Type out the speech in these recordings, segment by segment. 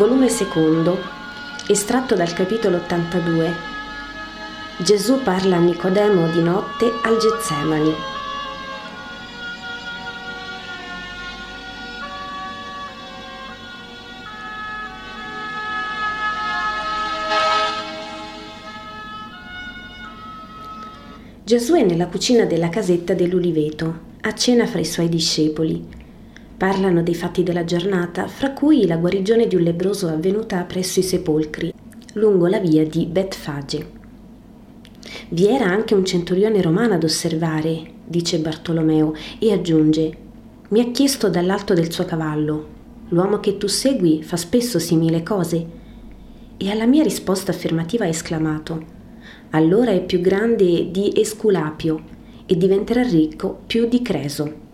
volume secondo, estratto dal capitolo 82. Gesù parla a Nicodemo di notte al Getsemani. Gesù è nella cucina della casetta dell'Uliveto, a cena fra i suoi discepoli. Parlano dei fatti della giornata, fra cui la guarigione di un lebroso avvenuta presso i sepolcri, lungo la via di Betfage. Vi era anche un centurione romano ad osservare, dice Bartolomeo, e aggiunge: Mi ha chiesto dall'alto del suo cavallo: L'uomo che tu segui fa spesso simili cose? E alla mia risposta affermativa ha esclamato: allora è più grande di Esculapio e diventerà ricco più di Creso.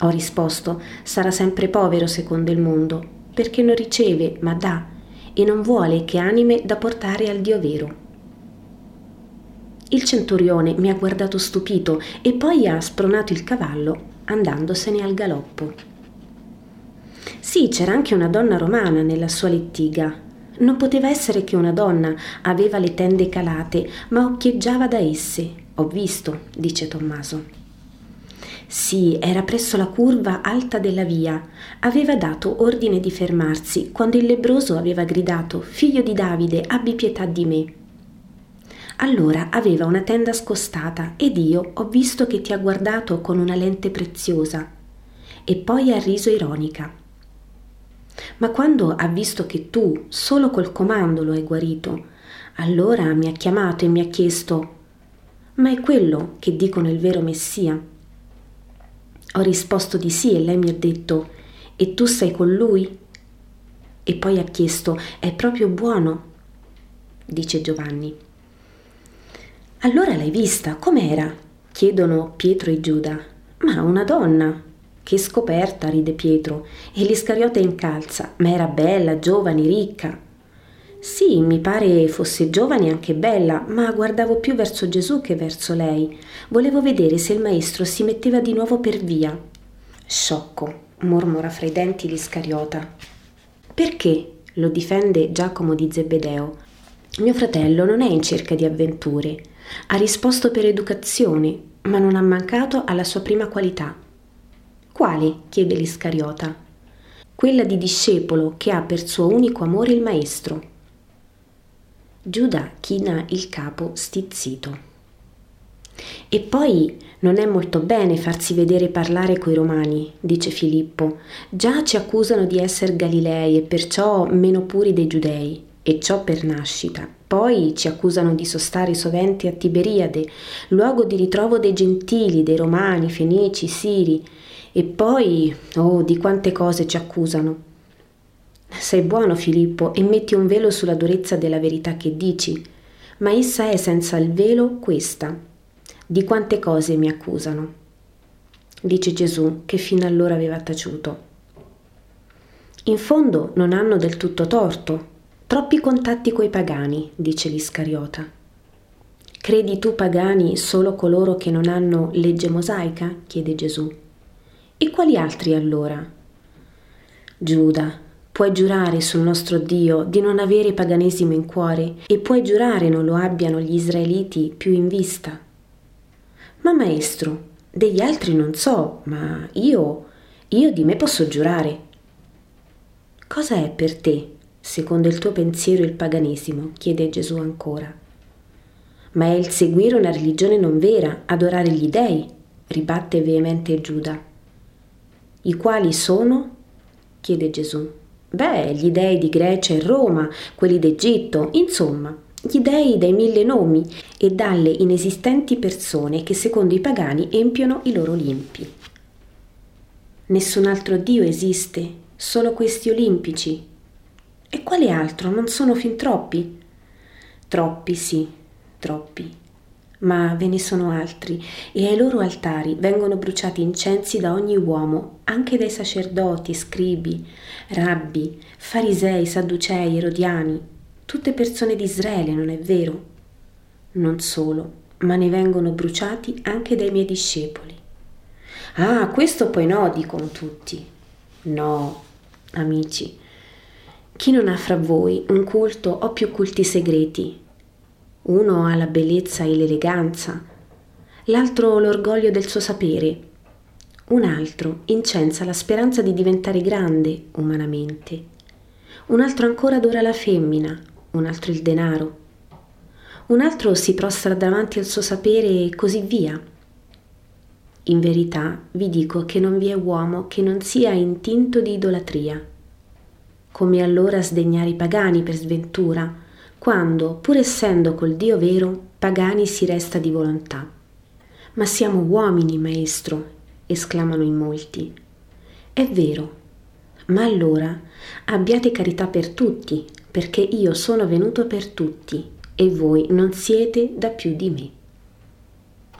Ho risposto, sarà sempre povero secondo il mondo, perché non riceve, ma dà, e non vuole che anime da portare al Dio vero. Il centurione mi ha guardato stupito e poi ha spronato il cavallo andandosene al galoppo. Sì, c'era anche una donna romana nella sua lettiga, non poteva essere che una donna aveva le tende calate, ma occhieggiava da esse. Ho visto, dice Tommaso. Sì, era presso la curva alta della via. Aveva dato ordine di fermarsi quando il lebroso aveva gridato Figlio di Davide, abbi pietà di me. Allora aveva una tenda scostata ed io ho visto che ti ha guardato con una lente preziosa. E poi ha riso ironica. Ma quando ha visto che tu solo col comando lo hai guarito, allora mi ha chiamato e mi ha chiesto, ma è quello che dicono il vero Messia? Ho risposto di sì e lei mi ha detto, e tu sei con lui? E poi ha chiesto, è proprio buono? dice Giovanni. Allora l'hai vista, com'era? chiedono Pietro e Giuda. Ma una donna, che scoperta, ride Pietro, e l'Iscariota incalza, ma era bella, giovane, ricca. Sì, mi pare fosse giovane e anche bella, ma guardavo più verso Gesù che verso lei. Volevo vedere se il maestro si metteva di nuovo per via. Sciocco, mormora fra i denti l'Iscariota. Perché? lo difende Giacomo di Zebedeo. Mio fratello non è in cerca di avventure. Ha risposto per educazione, ma non ha mancato alla sua prima qualità, quale? chiede l'Iscariota. Quella di discepolo che ha per suo unico amore il Maestro. Giuda china il capo stizzito. E poi non è molto bene farsi vedere parlare coi romani, dice Filippo. Già ci accusano di essere Galilei e perciò meno puri dei giudei, e ciò per nascita. Poi ci accusano di sostare sovente a Tiberiade, luogo di ritrovo dei gentili, dei romani, fenici, siri, e poi, oh, di quante cose ci accusano. Sei buono, Filippo, e metti un velo sulla durezza della verità che dici, ma essa è senza il velo questa. Di quante cose mi accusano? Dice Gesù, che fino allora aveva taciuto. In fondo non hanno del tutto torto. Troppi contatti coi pagani, dice l'Iscariota. Credi tu pagani solo coloro che non hanno legge mosaica? chiede Gesù. E quali altri allora? Giuda, puoi giurare sul nostro Dio di non avere paganesimo in cuore e puoi giurare non lo abbiano gli israeliti più in vista. Ma maestro, degli altri non so, ma io, io di me posso giurare. Cosa è per te, secondo il tuo pensiero, il paganesimo? chiede Gesù ancora. Ma è il seguire una religione non vera, adorare gli dei, ribatte veemente Giuda. I quali sono? chiede Gesù. Beh, gli dei di Grecia e Roma, quelli d'Egitto, insomma, gli dei dai mille nomi e dalle inesistenti persone che secondo i pagani empiono i loro olimpi. Nessun altro Dio esiste, solo questi olimpici. E quale altro? Non sono fin troppi? Troppi, sì, troppi ma ve ne sono altri, e ai loro altari vengono bruciati incensi da ogni uomo, anche dai sacerdoti, scribi, rabbi, farisei, sadducei, erodiani, tutte persone di Israele, non è vero? Non solo, ma ne vengono bruciati anche dai miei discepoli. Ah, questo poi no, dicono tutti. No, amici, Chi non ha fra voi un culto o più culti segreti? Uno ha la bellezza e l'eleganza, l'altro l'orgoglio del suo sapere, un altro incensa la speranza di diventare grande umanamente, un altro ancora adora la femmina, un altro il denaro, un altro si prostra davanti al suo sapere e così via. In verità vi dico che non vi è uomo che non sia intinto di idolatria. Come allora sdegnare i pagani per sventura, quando, pur essendo col Dio vero, pagani si resta di volontà. Ma siamo uomini, maestro, esclamano in molti. È vero, ma allora abbiate carità per tutti, perché io sono venuto per tutti e voi non siete da più di me.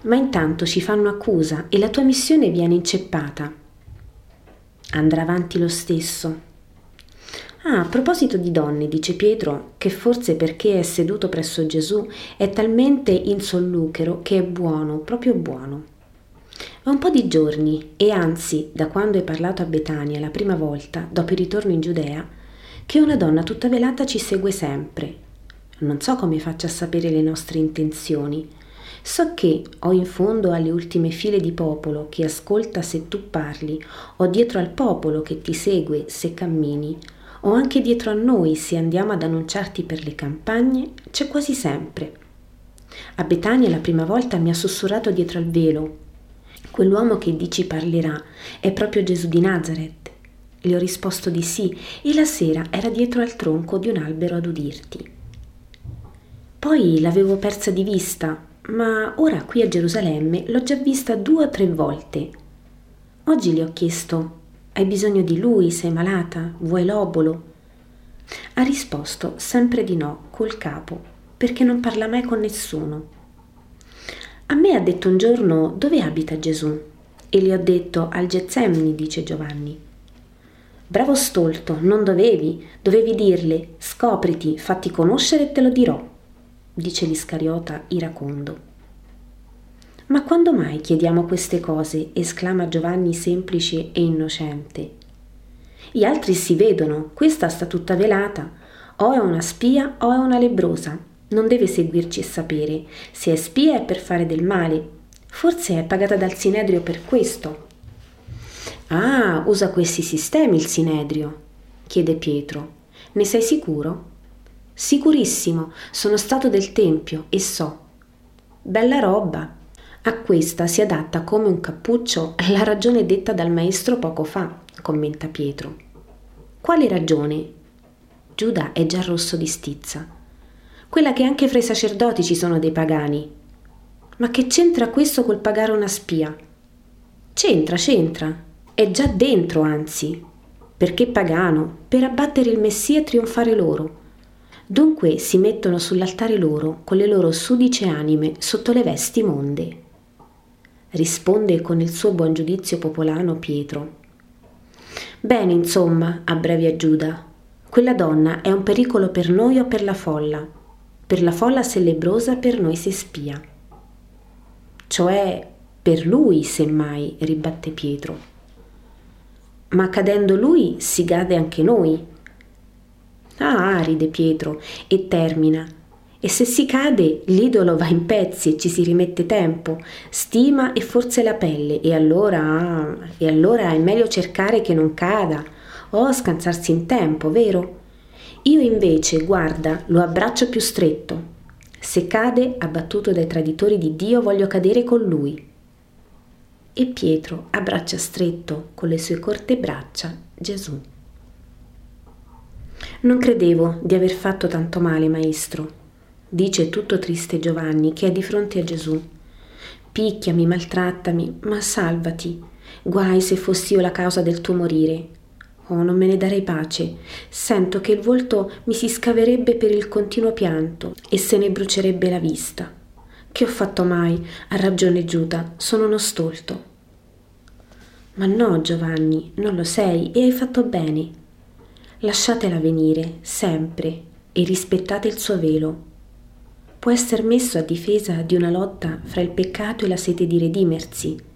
Ma intanto ci fanno accusa e la tua missione viene inceppata. Andrà avanti lo stesso. Ah, a proposito di donne, dice Pietro, che forse perché è seduto presso Gesù è talmente insolluchero che è buono, proprio buono. È un po' di giorni, e anzi, da quando è parlato a Betania la prima volta, dopo il ritorno in Giudea, che una donna tutta velata ci segue sempre. Non so come faccia a sapere le nostre intenzioni. So che o in fondo alle ultime file di popolo che ascolta se tu parli, o dietro al popolo che ti segue se cammini, o anche dietro a noi se andiamo ad annunciarti per le campagne, c'è quasi sempre. A Betania la prima volta mi ha sussurrato dietro al velo, Quell'uomo che dici parlerà è proprio Gesù di Nazareth. Le ho risposto di sì e la sera era dietro al tronco di un albero ad udirti. Poi l'avevo persa di vista, ma ora qui a Gerusalemme l'ho già vista due o tre volte. Oggi le ho chiesto: Hai bisogno di lui? Sei malata? Vuoi l'obolo? Ha risposto sempre di no, col capo, perché non parla mai con nessuno. A me ha detto un giorno dove abita Gesù e le ho detto al Getsemani, dice Giovanni. Bravo stolto, non dovevi, dovevi dirle scopriti, fatti conoscere e te lo dirò, dice l'Iscariota iracondo. Ma quando mai chiediamo queste cose? esclama Giovanni semplice e innocente. Gli altri si vedono, questa sta tutta velata, o è una spia o è una lebrosa, non deve seguirci e sapere. Se è spia è per fare del male. Forse è pagata dal Sinedrio per questo. Ah, usa questi sistemi il Sinedrio? chiede Pietro. Ne sei sicuro? Sicurissimo, sono stato del Tempio e so. Bella roba. A questa si adatta come un cappuccio la ragione detta dal maestro poco fa, commenta Pietro. Quale ragione? Giuda è già rosso di stizza quella che anche fra i sacerdoti ci sono dei pagani. Ma che c'entra questo col pagare una spia? C'entra, c'entra. È già dentro, anzi. Perché pagano? Per abbattere il Messia e trionfare loro. Dunque si mettono sull'altare loro con le loro sudice anime sotto le vesti monde. Risponde con il suo buon giudizio popolano Pietro. Bene, insomma, abbrevia Giuda, quella donna è un pericolo per noi o per la folla per la folla sellebrosa per noi si spia. Cioè per lui, semmai, ribatte Pietro. Ma cadendo lui si cade anche noi. Ah, ride Pietro e termina. E se si cade, l'idolo va in pezzi e ci si rimette tempo, stima e forse la pelle, e allora, e allora è meglio cercare che non cada, o scansarsi in tempo, vero? Io invece, guarda, lo abbraccio più stretto. Se cade, abbattuto dai traditori di Dio, voglio cadere con lui. E Pietro abbraccia stretto con le sue corte braccia Gesù. Non credevo di aver fatto tanto male, maestro, dice tutto triste Giovanni che è di fronte a Gesù. Picchiami, maltrattami, ma salvati. Guai se fossi io la causa del tuo morire. Oh, non me ne darei pace. Sento che il volto mi si scaverebbe per il continuo pianto e se ne brucerebbe la vista. Che ho fatto mai? Ha ragione Giuda, sono uno stolto. Ma no, Giovanni, non lo sei e hai fatto bene. Lasciatela venire, sempre, e rispettate il suo velo. Può essere messo a difesa di una lotta fra il peccato e la sete di redimersi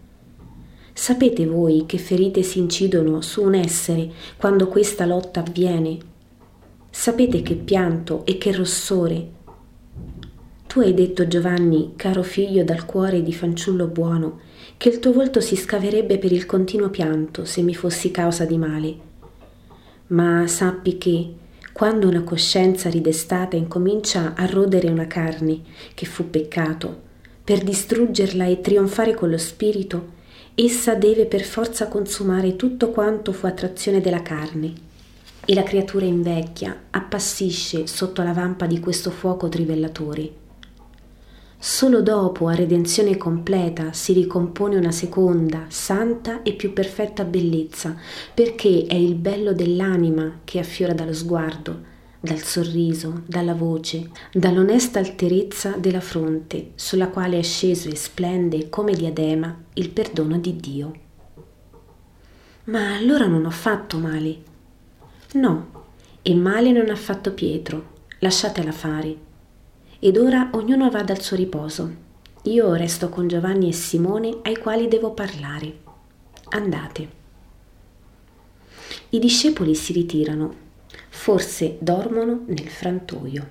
Sapete voi che ferite si incidono su un essere quando questa lotta avviene? Sapete che pianto e che rossore. Tu hai detto, Giovanni, caro figlio dal cuore di fanciullo buono, che il tuo volto si scaverebbe per il continuo pianto se mi fossi causa di male. Ma sappi che, quando una coscienza ridestata incomincia a rodere una carne che fu peccato, per distruggerla e trionfare con lo spirito, essa deve per forza consumare tutto quanto fu attrazione della carne. E la creatura invecchia, appassisce sotto la vampa di questo fuoco trivellatore. Solo dopo, a redenzione completa, si ricompone una seconda, santa e più perfetta bellezza, perché è il bello dell'anima che affiora dallo sguardo, dal sorriso, dalla voce, dall'onesta alterezza della fronte, sulla quale è sceso e splende come diadema il perdono di Dio. Ma allora non ho fatto male. No, e male non ha fatto Pietro, lasciatela fare. Ed ora ognuno vada al suo riposo. Io resto con Giovanni e Simone ai quali devo parlare. Andate. I discepoli si ritirano forse dormono nel frantoio.